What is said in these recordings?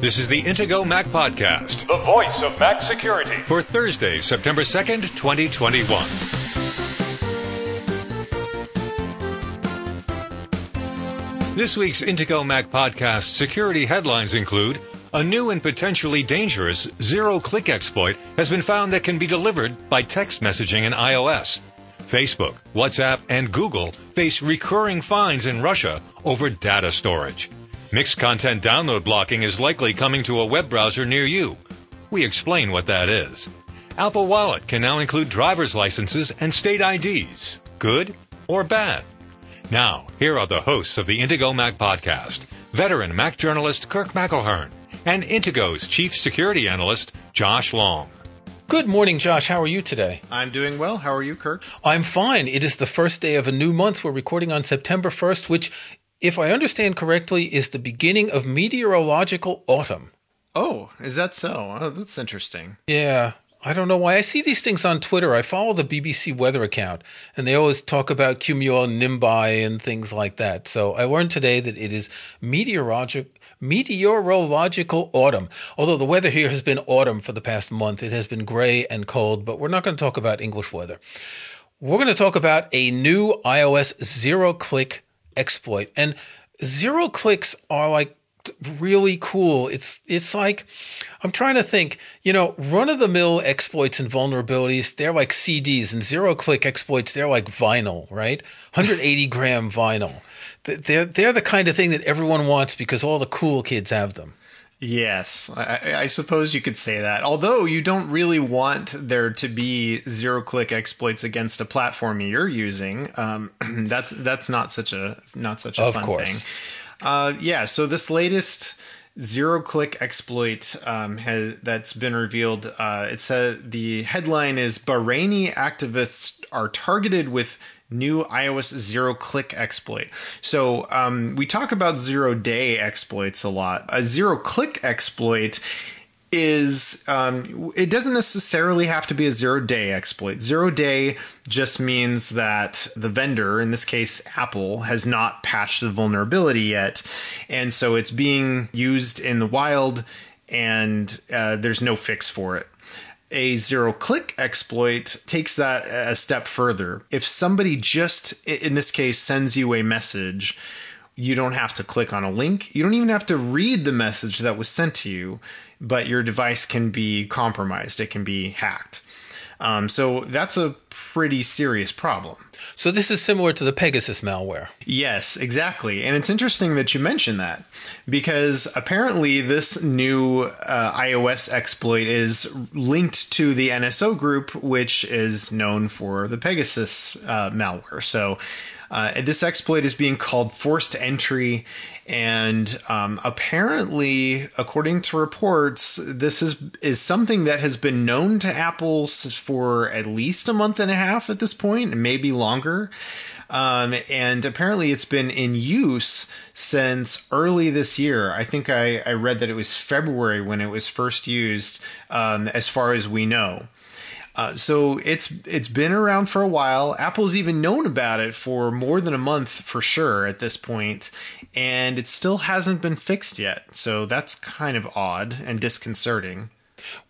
This is the Intego Mac Podcast, the voice of Mac security. for Thursday, September 2nd, 2021. This week's Intego Mac Podcast security headlines include a new and potentially dangerous zero click exploit has been found that can be delivered by text messaging in iOS. Facebook, WhatsApp, and Google face recurring fines in Russia over data storage. Mixed content download blocking is likely coming to a web browser near you. We explain what that is. Apple Wallet can now include driver's licenses and state IDs. Good or bad? Now, here are the hosts of the Intego Mac podcast veteran Mac journalist Kirk McElhearn and Intego's chief security analyst Josh Long. Good morning, Josh. How are you today? I'm doing well. How are you, Kirk? I'm fine. It is the first day of a new month. We're recording on September 1st, which, if I understand correctly, is the beginning of meteorological autumn. Oh, is that so? Oh, that's interesting. Yeah. I don't know why. I see these things on Twitter. I follow the BBC weather account, and they always talk about cumulonimbus and things like that. So I learned today that it is meteorologic, meteorological autumn. Although the weather here has been autumn for the past month, it has been gray and cold, but we're not going to talk about English weather. We're going to talk about a new iOS zero click exploit. And zero clicks are like really cool. It's it's like I'm trying to think, you know, run of the mill exploits and vulnerabilities, they're like CDs and zero click exploits, they're like vinyl, right? 180 gram vinyl. They're they're the kind of thing that everyone wants because all the cool kids have them. Yes, I, I suppose you could say that. Although you don't really want there to be zero-click exploits against a platform you're using, um, that's that's not such a not such a Of fun course. thing. Uh, yeah. So this latest zero-click exploit um, has that's been revealed. Uh, it says the headline is Bahraini activists are targeted with new iOS zero click exploit. So um, we talk about zero day exploits a lot. A zero click exploit is um, it doesn't necessarily have to be a zero day exploit. Zero day just means that the vendor, in this case Apple, has not patched the vulnerability yet, and so it's being used in the wild, and uh, there's no fix for it a zero click exploit takes that a step further. If somebody just, in this case, sends you a message, you don't have to click on a link. You don't even have to read the message that was sent to you, but your device can be compromised. It can be hacked. Um, so that's a pretty serious problem. So this is similar to the Pegasus malware. Yes, exactly. And it's interesting that you mentioned that because apparently this new uh, iOS exploit is linked to the NSO group, which is known for the Pegasus uh, malware. So uh, this exploit is being called forced entry. And um, apparently, according to reports, this is is something that has been known to Apple for at least a month and a half at this point, and maybe longer. Um, and apparently, it's been in use since early this year. I think I, I read that it was February when it was first used, um, as far as we know. Uh, so it's it's been around for a while. Apple's even known about it for more than a month for sure at this point, and it still hasn't been fixed yet. So that's kind of odd and disconcerting.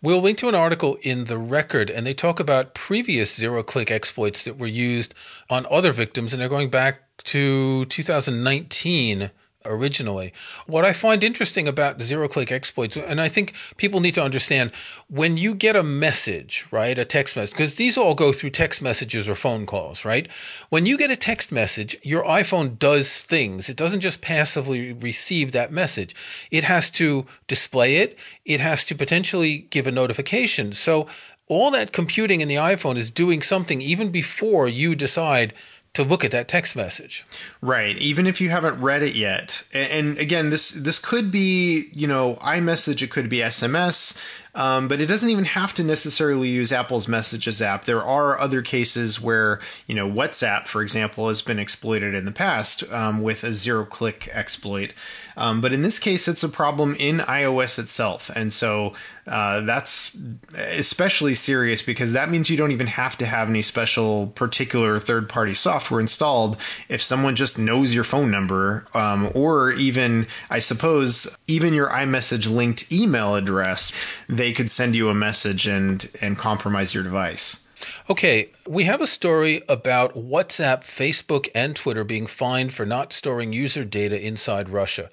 We'll link to an article in the record, and they talk about previous zero click exploits that were used on other victims, and they're going back to 2019 originally. What I find interesting about zero click exploits, and I think people need to understand when you get a message, right, a text message, because these all go through text messages or phone calls, right? When you get a text message, your iPhone does things. It doesn't just passively receive that message, it has to display it, it has to potentially give a notification. So all that computing in the iPhone is doing something even before you decide to look at that text message. Right, even if you haven't read it yet. And, again, this this could be you know iMessage, it could be SMS. Um, but it doesn't even have to necessarily use Apple's Messages app. There are other cases where, you know, WhatsApp, for example, has been exploited in the past um, with a zero click exploit. Um, but in this case, it's a problem in iOS itself. And so uh, that's especially serious because that means you don't even have to have any special particular third party software installed if someone just knows your phone number um, or even i suppose even your imessage linked email address they could send you a message and and compromise your device Okay, we have a story about WhatsApp, Facebook, and Twitter being fined for not storing user data inside Russia.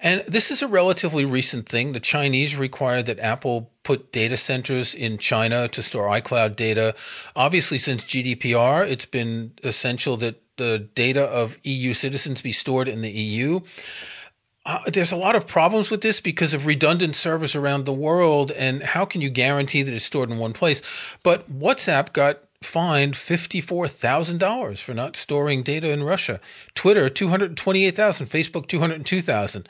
And this is a relatively recent thing. The Chinese required that Apple put data centers in China to store iCloud data. Obviously, since GDPR, it's been essential that the data of EU citizens be stored in the EU. Uh, there's a lot of problems with this because of redundant servers around the world, and how can you guarantee that it's stored in one place? But WhatsApp got fined $54,000 for not storing data in Russia. Twitter, 228,000, Facebook, 202,000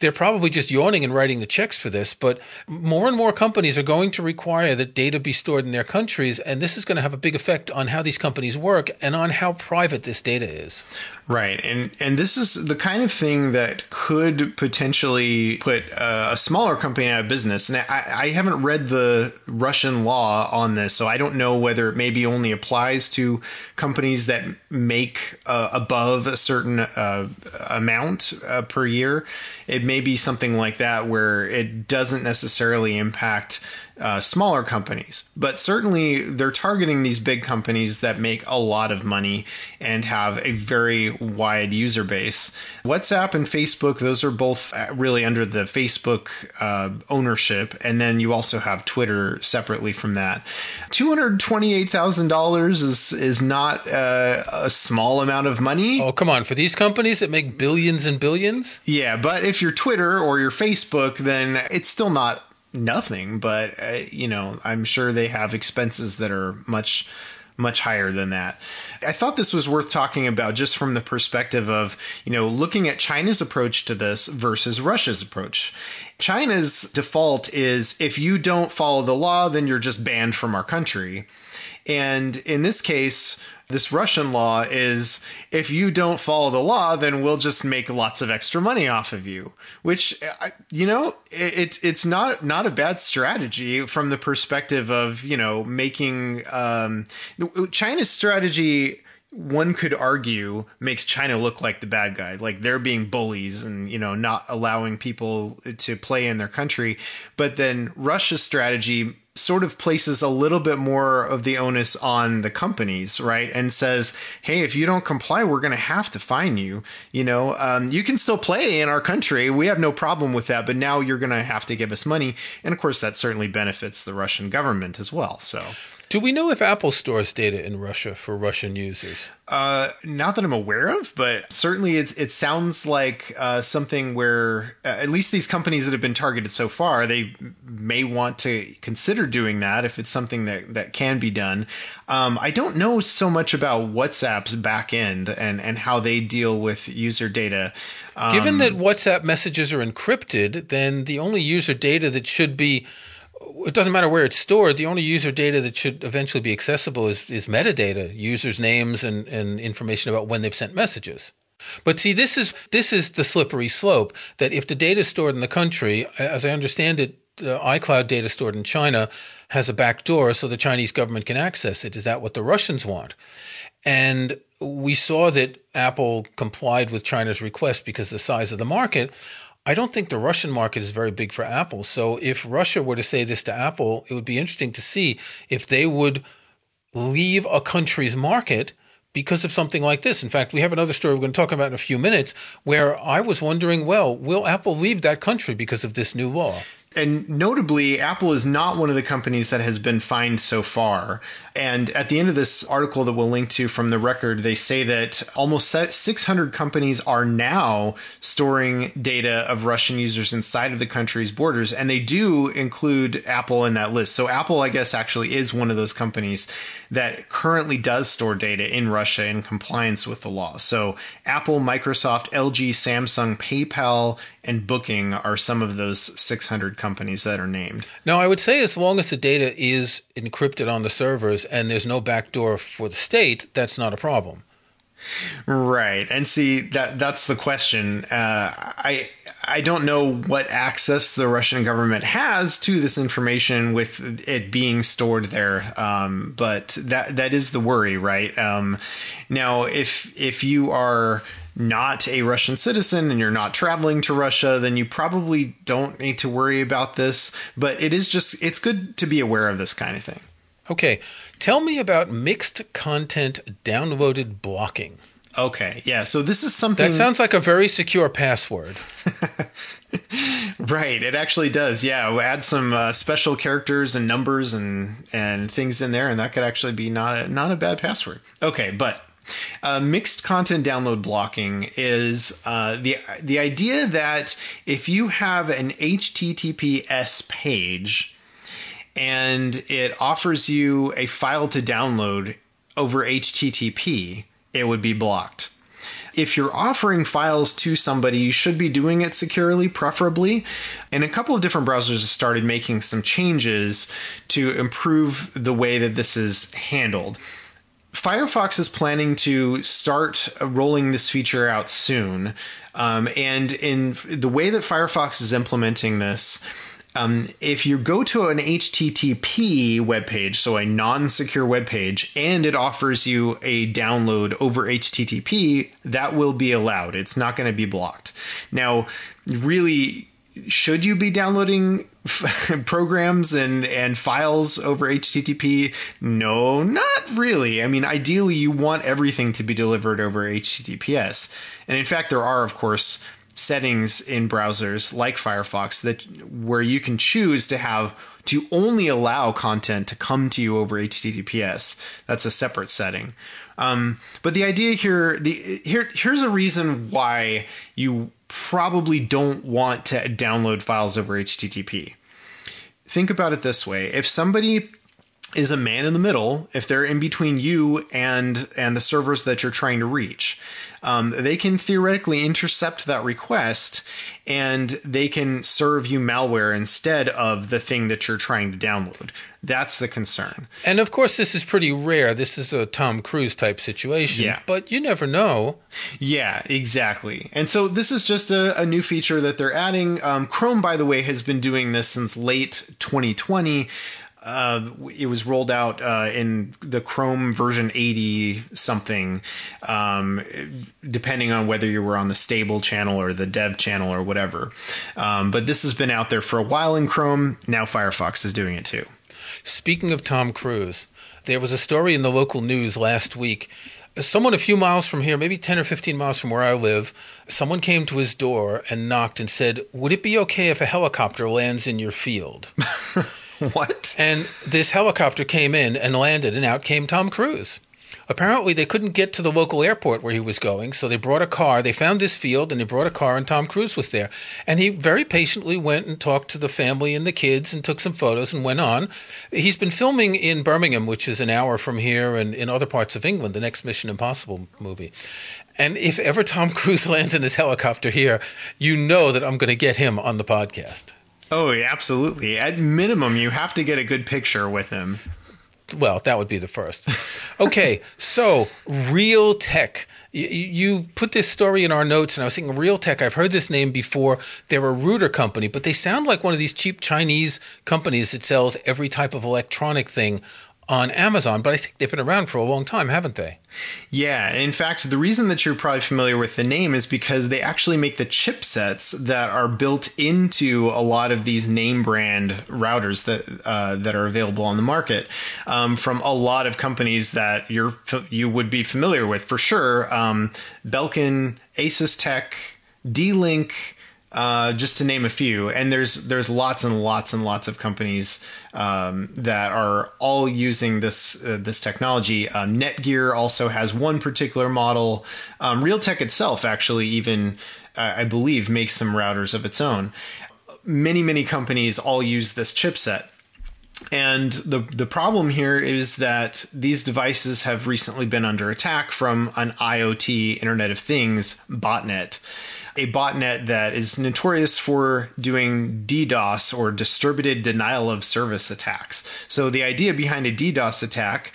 they're probably just yawning and writing the checks for this, but more and more companies are going to require that data be stored in their countries, and this is going to have a big effect on how these companies work and on how private this data is. Right, and and this is the kind of thing that could potentially put a, a smaller company out of business. And I, I, haven't read the Russian law on this, so I don't know whether it maybe only applies to companies that make uh, above a certain uh, amount uh, per year. It may be something like that where it doesn't necessarily impact uh, smaller companies. But certainly they're targeting these big companies that make a lot of money and have a very wide user base. WhatsApp and Facebook, those are both uh, really under the Facebook uh, ownership. And then you also have Twitter separately from that. $228,000 is, is not uh, a small amount of money. Oh, come on. For these companies that make billions and billions? Yeah, but if you're Twitter or you're Facebook, then it's still not nothing, but uh, you know, I'm sure they have expenses that are much much higher than that. I thought this was worth talking about just from the perspective of, you know, looking at China's approach to this versus Russia's approach. China's default is if you don't follow the law, then you're just banned from our country. And in this case, this Russian law is if you don't follow the law, then we'll just make lots of extra money off of you. Which you know, it's it's not not a bad strategy from the perspective of you know making um, China's strategy one could argue makes China look like the bad guy, like they're being bullies and you know not allowing people to play in their country. But then Russia's strategy sort of places a little bit more of the onus on the companies, right? And says, hey, if you don't comply, we're going to have to fine you. You know, um, you can still play in our country. We have no problem with that, but now you're going to have to give us money. And of course, that certainly benefits the Russian government as well. So. Do we know if Apple stores data in Russia for Russian users? Uh, not that I'm aware of, but certainly it's, it sounds like uh, something where uh, at least these companies that have been targeted so far, they may want to consider doing that if it's something that, that can be done. Um, I don't know so much about WhatsApp's back end and, and how they deal with user data. Um, Given that WhatsApp messages are encrypted, then the only user data that should be it doesn't matter where it's stored. The only user data that should eventually be accessible is, is metadata, users' names and, and information about when they've sent messages. But see, this is this is the slippery slope. That if the data is stored in the country, as I understand it, the iCloud data stored in China has a back door so the Chinese government can access it. Is that what the Russians want? And we saw that Apple complied with China's request because of the size of the market. I don't think the Russian market is very big for Apple. So if Russia were to say this to Apple, it would be interesting to see if they would leave a country's market because of something like this. In fact, we have another story we're going to talk about in a few minutes where I was wondering, well, will Apple leave that country because of this new law? And notably, Apple is not one of the companies that has been fined so far. And at the end of this article that we'll link to from the record, they say that almost 600 companies are now storing data of Russian users inside of the country's borders. And they do include Apple in that list. So Apple, I guess, actually is one of those companies that currently does store data in Russia in compliance with the law. So Apple, Microsoft, LG, Samsung, PayPal, and Booking are some of those 600 companies that are named. Now, I would say as long as the data is encrypted on the servers and there's no backdoor for the state, that's not a problem. Right, and see that that's the question. Uh, I I don't know what access the Russian government has to this information with it being stored there, um, but that that is the worry, right? Um, now, if if you are not a Russian citizen and you're not traveling to Russia, then you probably don't need to worry about this. But it is just, it's good to be aware of this kind of thing. Okay. Tell me about mixed content downloaded blocking. Okay. Yeah. So this is something. That sounds like a very secure password. right. It actually does. Yeah. We'll add some uh, special characters and numbers and, and things in there, and that could actually be not a, not a bad password. Okay. But uh, mixed content download blocking is uh, the the idea that if you have an HTTPS page and it offers you a file to download over HTTP, it would be blocked. If you're offering files to somebody, you should be doing it securely, preferably. And a couple of different browsers have started making some changes to improve the way that this is handled. Firefox is planning to start rolling this feature out soon. Um, and in the way that Firefox is implementing this, um, if you go to an HTTP web page, so a non secure web page, and it offers you a download over HTTP, that will be allowed. It's not going to be blocked. Now, really, should you be downloading programs and and files over HTTP? No, not really. I mean, ideally, you want everything to be delivered over HTTPS, and in fact, there are, of course, settings in browsers like Firefox that where you can choose to have to only allow content to come to you over HTTPS. That's a separate setting. Um, but the idea here, the here here's a reason why you probably don't want to download files over HTTP. Think about it this way if somebody is a man in the middle if they're in between you and and the servers that you're trying to reach. Um, they can theoretically intercept that request and they can serve you malware instead of the thing that you're trying to download. That's the concern. And of course this is pretty rare. This is a tom cruise type situation yeah. but you never know. Yeah exactly. And so this is just a, a new feature that they're adding. Um, chrome by the way has been doing this since late 2020 uh, it was rolled out uh, in the Chrome version 80 something, um, depending on whether you were on the stable channel or the dev channel or whatever. Um, but this has been out there for a while in Chrome. Now Firefox is doing it too. Speaking of Tom Cruise, there was a story in the local news last week. Someone a few miles from here, maybe 10 or 15 miles from where I live, someone came to his door and knocked and said, Would it be okay if a helicopter lands in your field? What? And this helicopter came in and landed, and out came Tom Cruise. Apparently, they couldn't get to the local airport where he was going, so they brought a car. They found this field and they brought a car, and Tom Cruise was there. And he very patiently went and talked to the family and the kids and took some photos and went on. He's been filming in Birmingham, which is an hour from here, and in other parts of England, the next Mission Impossible movie. And if ever Tom Cruise lands in his helicopter here, you know that I'm going to get him on the podcast. Oh, absolutely. At minimum, you have to get a good picture with him. Well, that would be the first. Okay, so Realtek. You, you put this story in our notes, and I was thinking Realtek. I've heard this name before. They're a router company, but they sound like one of these cheap Chinese companies that sells every type of electronic thing on Amazon, but I think they've been around for a long time, haven't they? Yeah. In fact, the reason that you're probably familiar with the name is because they actually make the chipsets that are built into a lot of these name brand routers that uh, that are available on the market um, from a lot of companies that you're you would be familiar with for sure. Um, Belkin, ASUSTeK, D-Link. Uh, just to name a few. And there's there's lots and lots and lots of companies um, that are all using this uh, this technology. Um, Netgear also has one particular model. Um, Realtek itself actually even uh, I believe makes some routers of its own. Many many companies all use this chipset. And the the problem here is that these devices have recently been under attack from an IoT Internet of Things botnet. A botnet that is notorious for doing DDoS or distributed denial of service attacks. So the idea behind a DDoS attack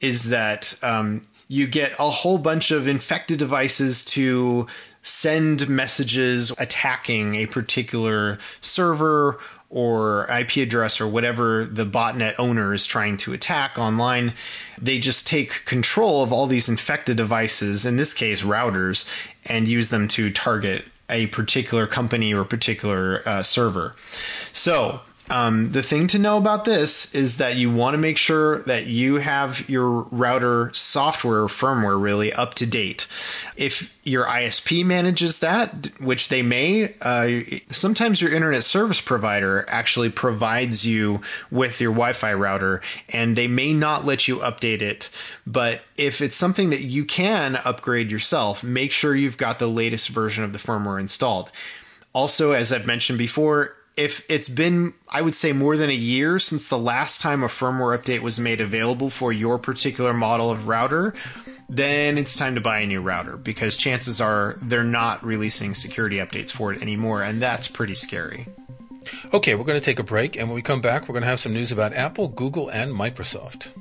is that um, you get a whole bunch of infected devices to send messages attacking a particular server or IP address or whatever the botnet owner is trying to attack online. They just take control of all these infected devices, in this case, routers, and use them to target a particular company or particular uh, server. So, um, the thing to know about this is that you want to make sure that you have your router software firmware really up to date. If your ISP manages that, which they may, uh, sometimes your internet service provider actually provides you with your Wi Fi router and they may not let you update it. But if it's something that you can upgrade yourself, make sure you've got the latest version of the firmware installed. Also, as I've mentioned before, if it's been, I would say, more than a year since the last time a firmware update was made available for your particular model of router, then it's time to buy a new router because chances are they're not releasing security updates for it anymore, and that's pretty scary. Okay, we're going to take a break, and when we come back, we're going to have some news about Apple, Google, and Microsoft.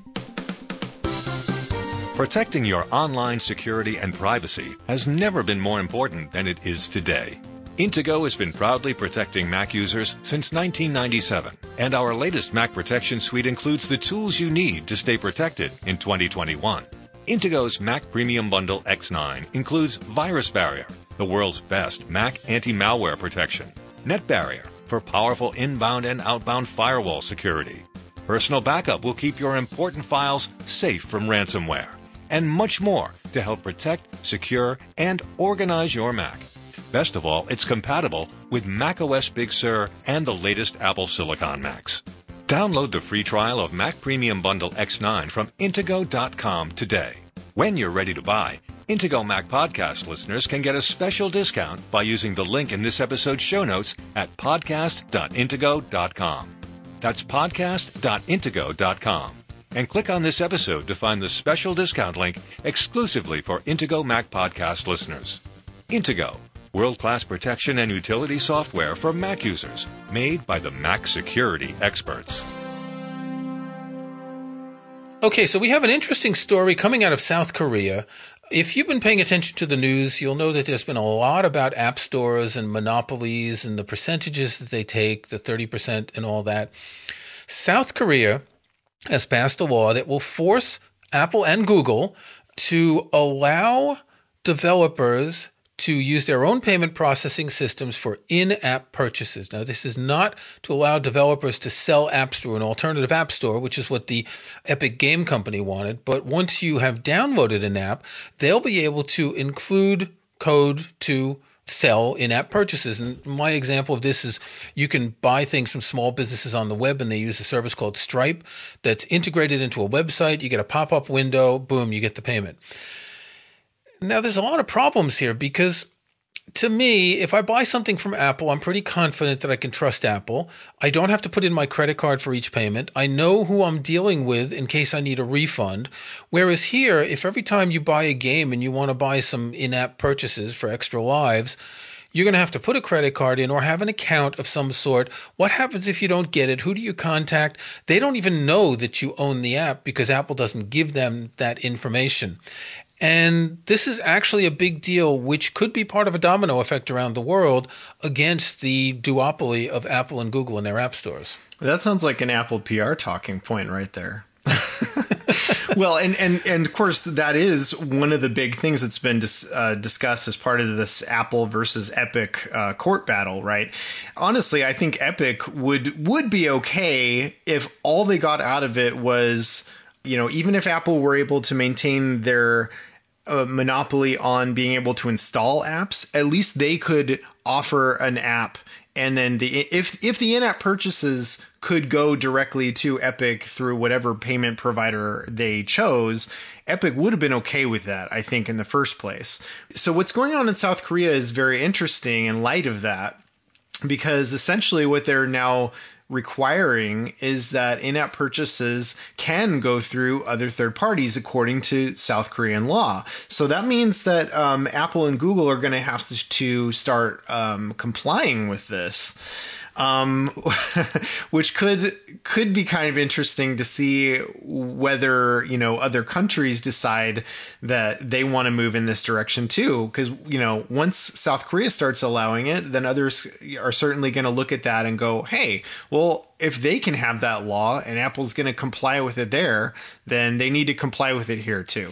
Protecting your online security and privacy has never been more important than it is today. Intego has been proudly protecting Mac users since 1997, and our latest Mac Protection Suite includes the tools you need to stay protected in 2021. Intego's Mac Premium Bundle X9 includes Virus Barrier, the world's best Mac anti malware protection, Net Barrier for powerful inbound and outbound firewall security. Personal Backup will keep your important files safe from ransomware, and much more to help protect, secure, and organize your Mac. Best of all, it's compatible with macOS Big Sur and the latest Apple Silicon Macs. Download the free trial of Mac Premium Bundle X9 from Intego.com today. When you're ready to buy, Intego Mac Podcast listeners can get a special discount by using the link in this episode's show notes at podcast.intego.com. That's podcast.intego.com. And click on this episode to find the special discount link exclusively for Intego Mac Podcast listeners. Intego world class protection and utility software for Mac users, made by the Mac security experts. Okay, so we have an interesting story coming out of South Korea. If you've been paying attention to the news, you'll know that there's been a lot about app stores and monopolies and the percentages that they take, the 30% and all that. South Korea has passed a law that will force Apple and Google to allow developers to use their own payment processing systems for in app purchases. Now, this is not to allow developers to sell apps through an alternative app store, which is what the Epic Game Company wanted. But once you have downloaded an app, they'll be able to include code to sell in-app purchases. And my example of this is you can buy things from small businesses on the web and they use a service called Stripe that's integrated into a website. You get a pop-up window, boom, you get the payment. Now, there's a lot of problems here because to me, if I buy something from Apple, I'm pretty confident that I can trust Apple. I don't have to put in my credit card for each payment. I know who I'm dealing with in case I need a refund. Whereas here, if every time you buy a game and you want to buy some in app purchases for extra lives, you're going to have to put a credit card in or have an account of some sort. What happens if you don't get it? Who do you contact? They don't even know that you own the app because Apple doesn't give them that information. And this is actually a big deal, which could be part of a domino effect around the world against the duopoly of Apple and Google in their app stores. That sounds like an Apple PR talking point right there. well, and, and and of course that is one of the big things that's been dis, uh, discussed as part of this Apple versus Epic uh, court battle, right? Honestly, I think Epic would would be okay if all they got out of it was, you know, even if Apple were able to maintain their a monopoly on being able to install apps, at least they could offer an app and then the if if the in-app purchases could go directly to Epic through whatever payment provider they chose, Epic would have been okay with that, I think, in the first place. So what's going on in South Korea is very interesting in light of that, because essentially what they're now requiring is that in app purchases can go through other third parties according to South Korean law. So that means that um, Apple and Google are going to have to start um, complying with this um, which could could be kind of interesting to see whether you know other countries decide that they want to move in this direction too. Because you know once South Korea starts allowing it, then others are certainly going to look at that and go, "Hey, well." If they can have that law and Apple's going to comply with it there, then they need to comply with it here too.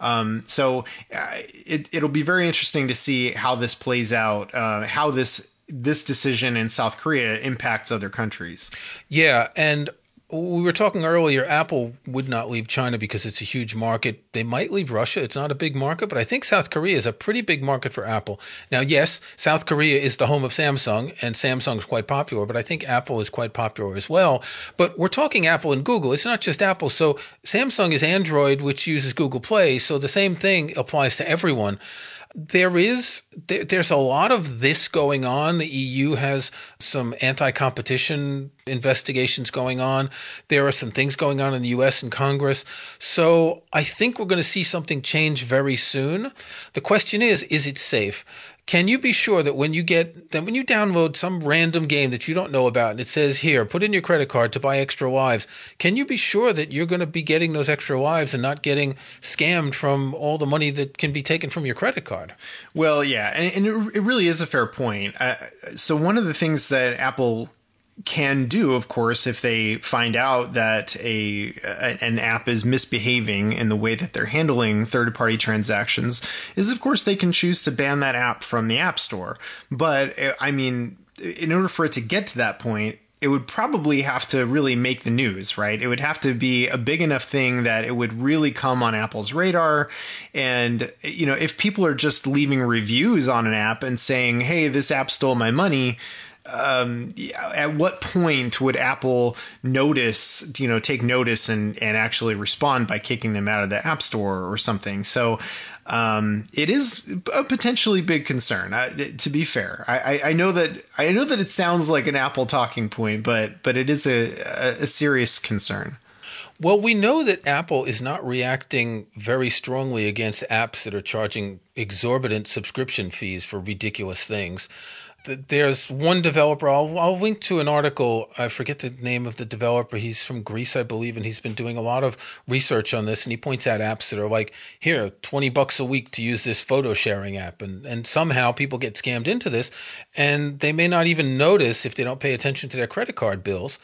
Um, so uh, it, it'll be very interesting to see how this plays out, uh, how this this decision in South Korea impacts other countries. Yeah, and we were talking earlier, Apple would not leave China because it's a huge market. They might leave Russia. It's not a big market, but I think South Korea is a pretty big market for Apple. Now, yes, South Korea is the home of Samsung, and Samsung is quite popular, but I think Apple is quite popular as well. But we're talking Apple and Google. It's not just Apple. So Samsung is Android, which uses Google Play. So the same thing applies to everyone there is there, there's a lot of this going on. The EU has some anti-competition investigations going on. There are some things going on in the US and Congress. So I think we're going to see something change very soon. The question is, is it safe? Can you be sure that when you get that when you download some random game that you don't know about and it says here, put in your credit card to buy extra lives, can you be sure that you're going to be getting those extra lives and not getting scammed from all the money that can be taken from your credit card? Well, yeah, and, and it really is a fair point. Uh, so one of the things that Apple can do, of course, if they find out that a an app is misbehaving in the way that they're handling third party transactions, is of course they can choose to ban that app from the App Store. But eh, I mean, in order for it to get to that point, it would probably have to really make the news, right? It would have to be a big enough thing that it would really come on Apple's radar. And, you know, if people are just leaving reviews on an app and saying, hey, this app stole my money, um, at what point would Apple notice, you know, take notice and, and actually respond by kicking them out of the App Store or something? So um, it is a potentially big concern. Uh, to be fair, I, I, know that I know that it sounds like an Apple talking point, but but it is a, a serious concern. Well, we know that Apple is not reacting very strongly against apps that are charging exorbitant subscription fees for ridiculous things there's one developer. I'll, I'll link to an article. I forget the name of the developer. He's from Greece, I believe, and he's been doing a lot of research on this. And he points out apps that are like, here, 20 bucks a week to use this photo sharing app. And, and somehow people get scammed into this and they may not even notice if they don't pay attention to their credit card bills.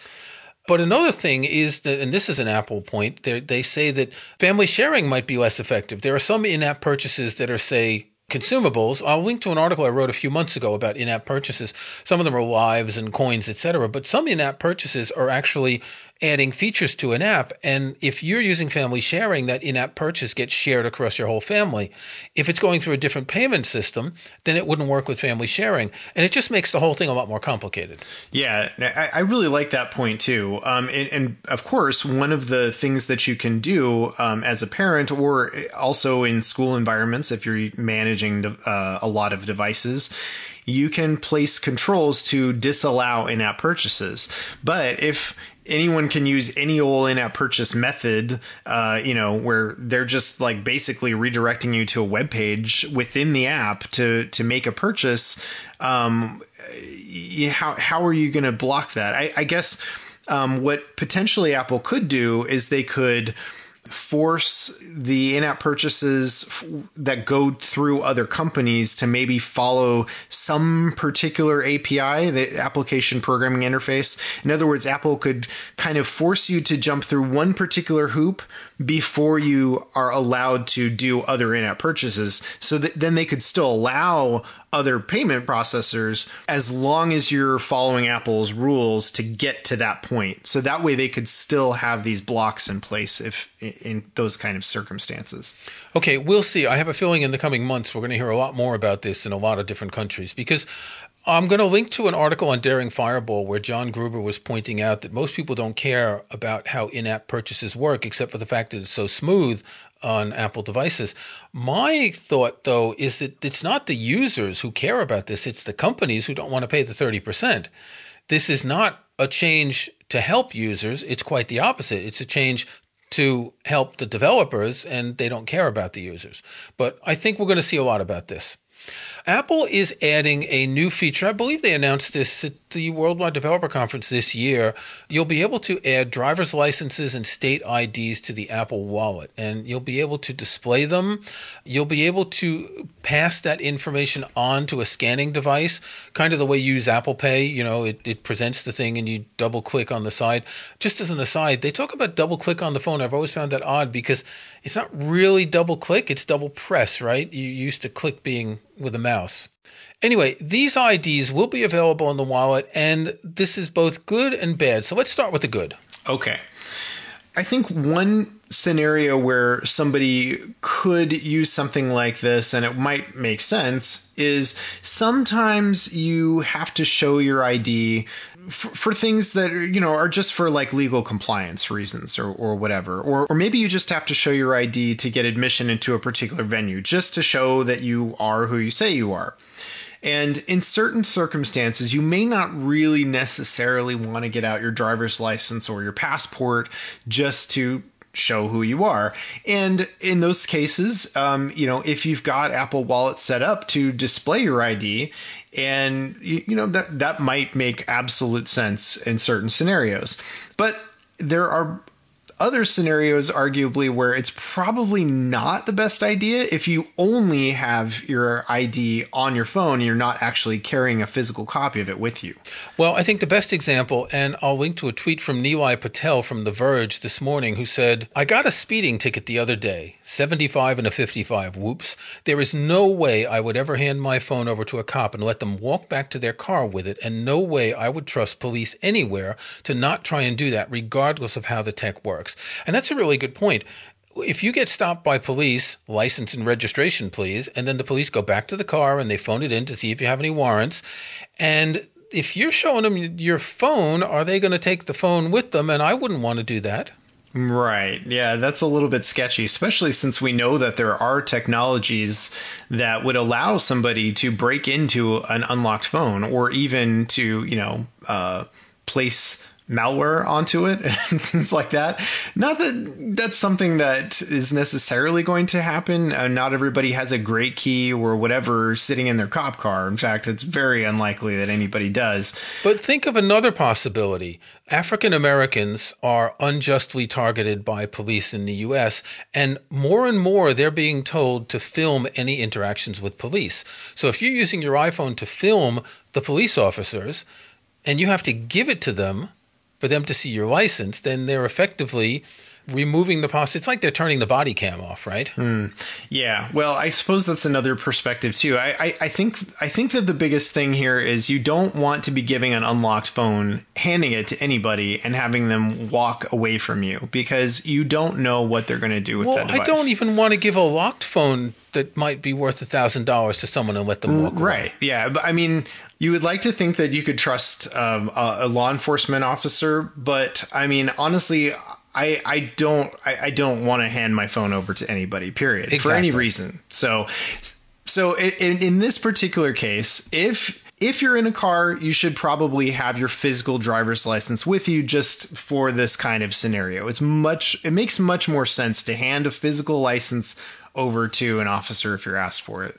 But another thing is that, and this is an Apple point, they say that family sharing might be less effective. There are some in app purchases that are, say, consumables. I'll link to an article I wrote a few months ago about in-app purchases. Some of them are lives and coins, etc. But some in-app purchases are actually adding features to an app. And if you're using family sharing, that in app purchase gets shared across your whole family. If it's going through a different payment system, then it wouldn't work with family sharing. And it just makes the whole thing a lot more complicated. Yeah, I, really like that point too. Um, and, and, of course, one of the things that you can do um, as a parent or also in school environments, if you're managing uh, a lot of devices, you can place controls to disallow in-app purchases. But if anyone can use any old in-app purchase method uh, you know where they're just like basically redirecting you to a web page within the app to to make a purchase. Um, how, how are you going to block that? I, I guess um, what potentially apple could do is they could force the in-app purchases f- that go through other companies to maybe follow some particular API, the application programming interface. In other words, Apple could kind of force you to jump through one particular hoop before you are allowed to do other in-app purchases so that then they could still allow other payment processors as long as you're following Apple's rules to get to that point. So that way they could still have these blocks in place if in those kind of circumstances. Okay, we'll see. I have a feeling in the coming months we're going to hear a lot more about this in a lot of different countries because I'm going to link to an article on Daring Fireball where John Gruber was pointing out that most people don't care about how in app purchases work, except for the fact that it's so smooth on Apple devices. My thought, though, is that it's not the users who care about this, it's the companies who don't want to pay the 30%. This is not a change to help users. It's quite the opposite. It's a change to help the developers, and they don't care about the users. But I think we're going to see a lot about this. Apple is adding a new feature. I believe they announced this at the Worldwide Developer Conference this year. You'll be able to add driver's licenses and state IDs to the Apple Wallet, and you'll be able to display them. You'll be able to pass that information on to a scanning device, kind of the way you use Apple Pay. You know, it, it presents the thing and you double click on the side. Just as an aside, they talk about double click on the phone. I've always found that odd because it's not really double click, it's double press, right? You used to click being with a mouse. Anyway, these IDs will be available in the wallet, and this is both good and bad. So let's start with the good. Okay. I think one scenario where somebody could use something like this and it might make sense is sometimes you have to show your ID for, for, things that you know are just for like legal compliance reasons or, or whatever or, or maybe you just have to show your id to get admission into a particular venue just to show that you are who you say you are and in certain circumstances you may not really necessarily want to get out your driver's license or your passport just to show who you are. And in those cases, um, you know, if you've got Apple Wallet set up to display your ID, and you, know that that might make absolute sense in certain scenarios, but there are other scenarios, arguably, where it's probably not the best idea if you only have your ID on your phone and you're not actually carrying a physical copy of it with you. Well, I think the best example, and I'll link to a tweet from Nilay Patel from The Verge this morning, who said, I got a speeding ticket the other day, 75 and a 55. Whoops. There is no way I would ever hand my phone over to a cop and let them walk back to their car with it, and no way I would trust police anywhere to not try and do that, regardless of how the tech works And that's a really good point. If you get stopped by police, license and registration, please, and then the police go back to the car and they phone it in to see if you have any warrants. And if you're showing them your phone, are they going to take the phone with them? And I wouldn't want to do that. Right. Yeah, that's a little bit sketchy, especially since we know that there are technologies that would allow somebody to break into an unlocked phone or even to, you know, uh, place malware onto it and things like that. Not that that's something that is necessarily going to happen. Uh, not everybody has a GrayKey or whatever sitting in their cop car. In fact, it's very unlikely that anybody does. But think of another possibility. African Americans are unjustly targeted by police in the US, and more and more they're being told to film any interactions with police. So if you're using your iPhone to film the police officers, and you have to give it to them for them to see your license, then they're effectively removing the post. It's like they're turning the body cam off, right? Mm, yeah. Well, I suppose that's another perspective too. I, I, I, think I think that the biggest thing here is you don't want to be giving an unlocked phone, handing it to anybody, and having them walk away from you because you don't know what they're going to do with well, that device. I don't even want to give a locked phone that might be worth a thousand dollars to someone and let them walk. Right. Away. Yeah. But I mean, you would like to think that you could trust um, a, a, law enforcement officer, but I mean, honestly, I I don't I, I don't want to hand my phone over to anybody. Period. Exactly. For any reason. So so in, in this particular case, if if you're in a car, you should probably have your physical driver's license with you just for this kind of scenario. It's much it makes much more sense to hand a physical license over to an officer if you're asked for it.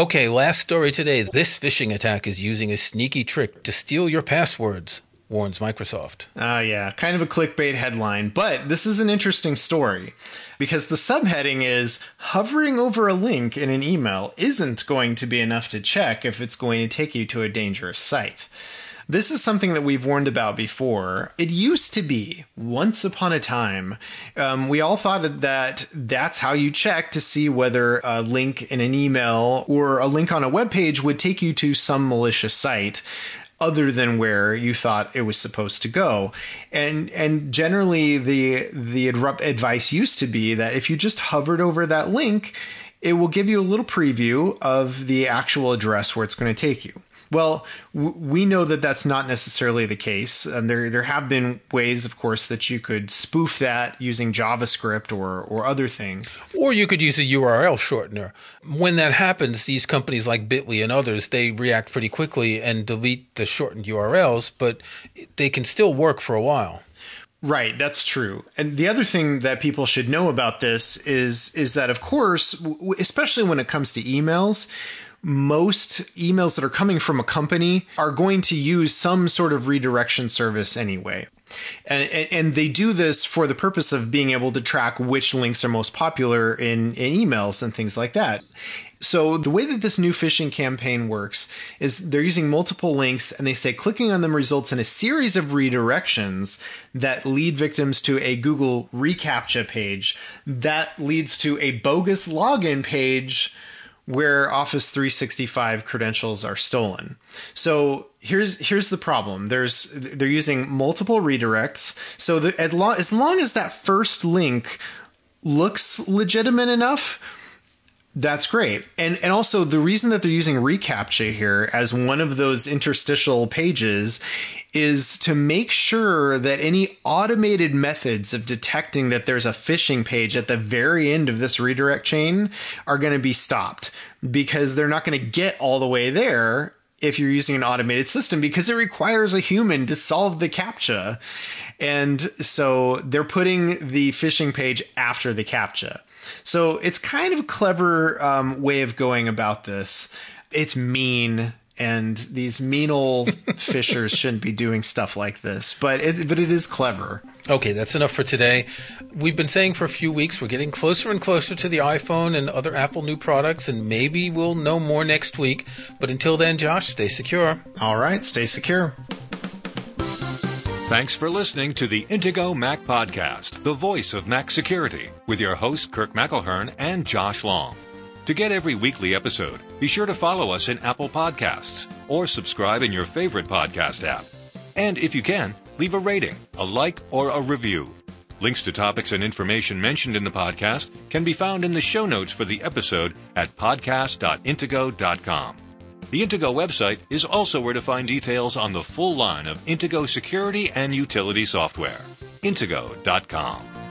Okay, last story today. This phishing attack is using a sneaky trick to steal your passwords, warns Microsoft. Ah, uh, yeah, kind of a clickbait headline, but this is an interesting story because the subheading is hovering over a link in an email isn't going to be enough to check if it's going to take you to a dangerous site. This is something that we've warned about before. It used to be, once upon a time, um, we all thought that that's how you check to see whether a link in an email or a link on a web page would take you to some malicious site other than where you thought it was supposed to go. And and generally the the advice used to be that if you just hovered over that link, it will give you a little preview of the actual address where it's going to take you. Well, w- we know that that's not necessarily the case. And there there have been ways, of course, that you could spoof that using JavaScript or or other things. Or you could use a URL shortener. When that happens, these companies like Bitly and others, they react pretty quickly and delete the shortened URLs, but they can still work for a while. Right, that's true. And the other thing that people should know about this is is that of course, especially when it comes to emails, most emails that are coming from a company are going to use some sort of redirection service anyway. And, and, they do this for the purpose of being able to track which links are most popular in, in emails and things like that. So the way that this new phishing campaign works is they're using multiple links and they say clicking on them results in a series of redirections that lead victims to a Google reCAPTCHA page that leads to a bogus login page where Office 365 credentials are stolen. So here's here's the problem. There's they're using multiple redirects. So the, as, long, as long as that first link looks legitimate enough, that's great. And and also the reason that they're using reCAPTCHA here as one of those interstitial pages is to make sure that any automated methods of detecting that there's a phishing page at the very end of this redirect chain are going to be stopped because they're not going to get all the way there if you're using an automated system because it requires a human to solve the captcha. And so they're putting the phishing page after the captcha. So it's kind of a clever um, way of going about this. It's mean and these mean old phishers shouldn't be doing stuff like this. But it, but it is clever. Okay, that's enough for today. We've been saying for a few weeks we're getting closer and closer to the iPhone and other Apple new products, and maybe we'll know more next week. But until then, Josh, stay secure. All right, stay secure. Thanks for listening to the Intego Mac Podcast, the voice of Mac security, with your hosts Kirk McElhearn and Josh Long. To get every weekly episode, be sure to follow us in Apple Podcasts or subscribe in your favorite podcast app. And if you can, leave a rating, a like, or a review. Links to topics and information mentioned in the podcast can be found in the show notes for the episode at podcast.intego.com. The Intego website is also where to find details on the full line of Intego security and utility software. Intego.com.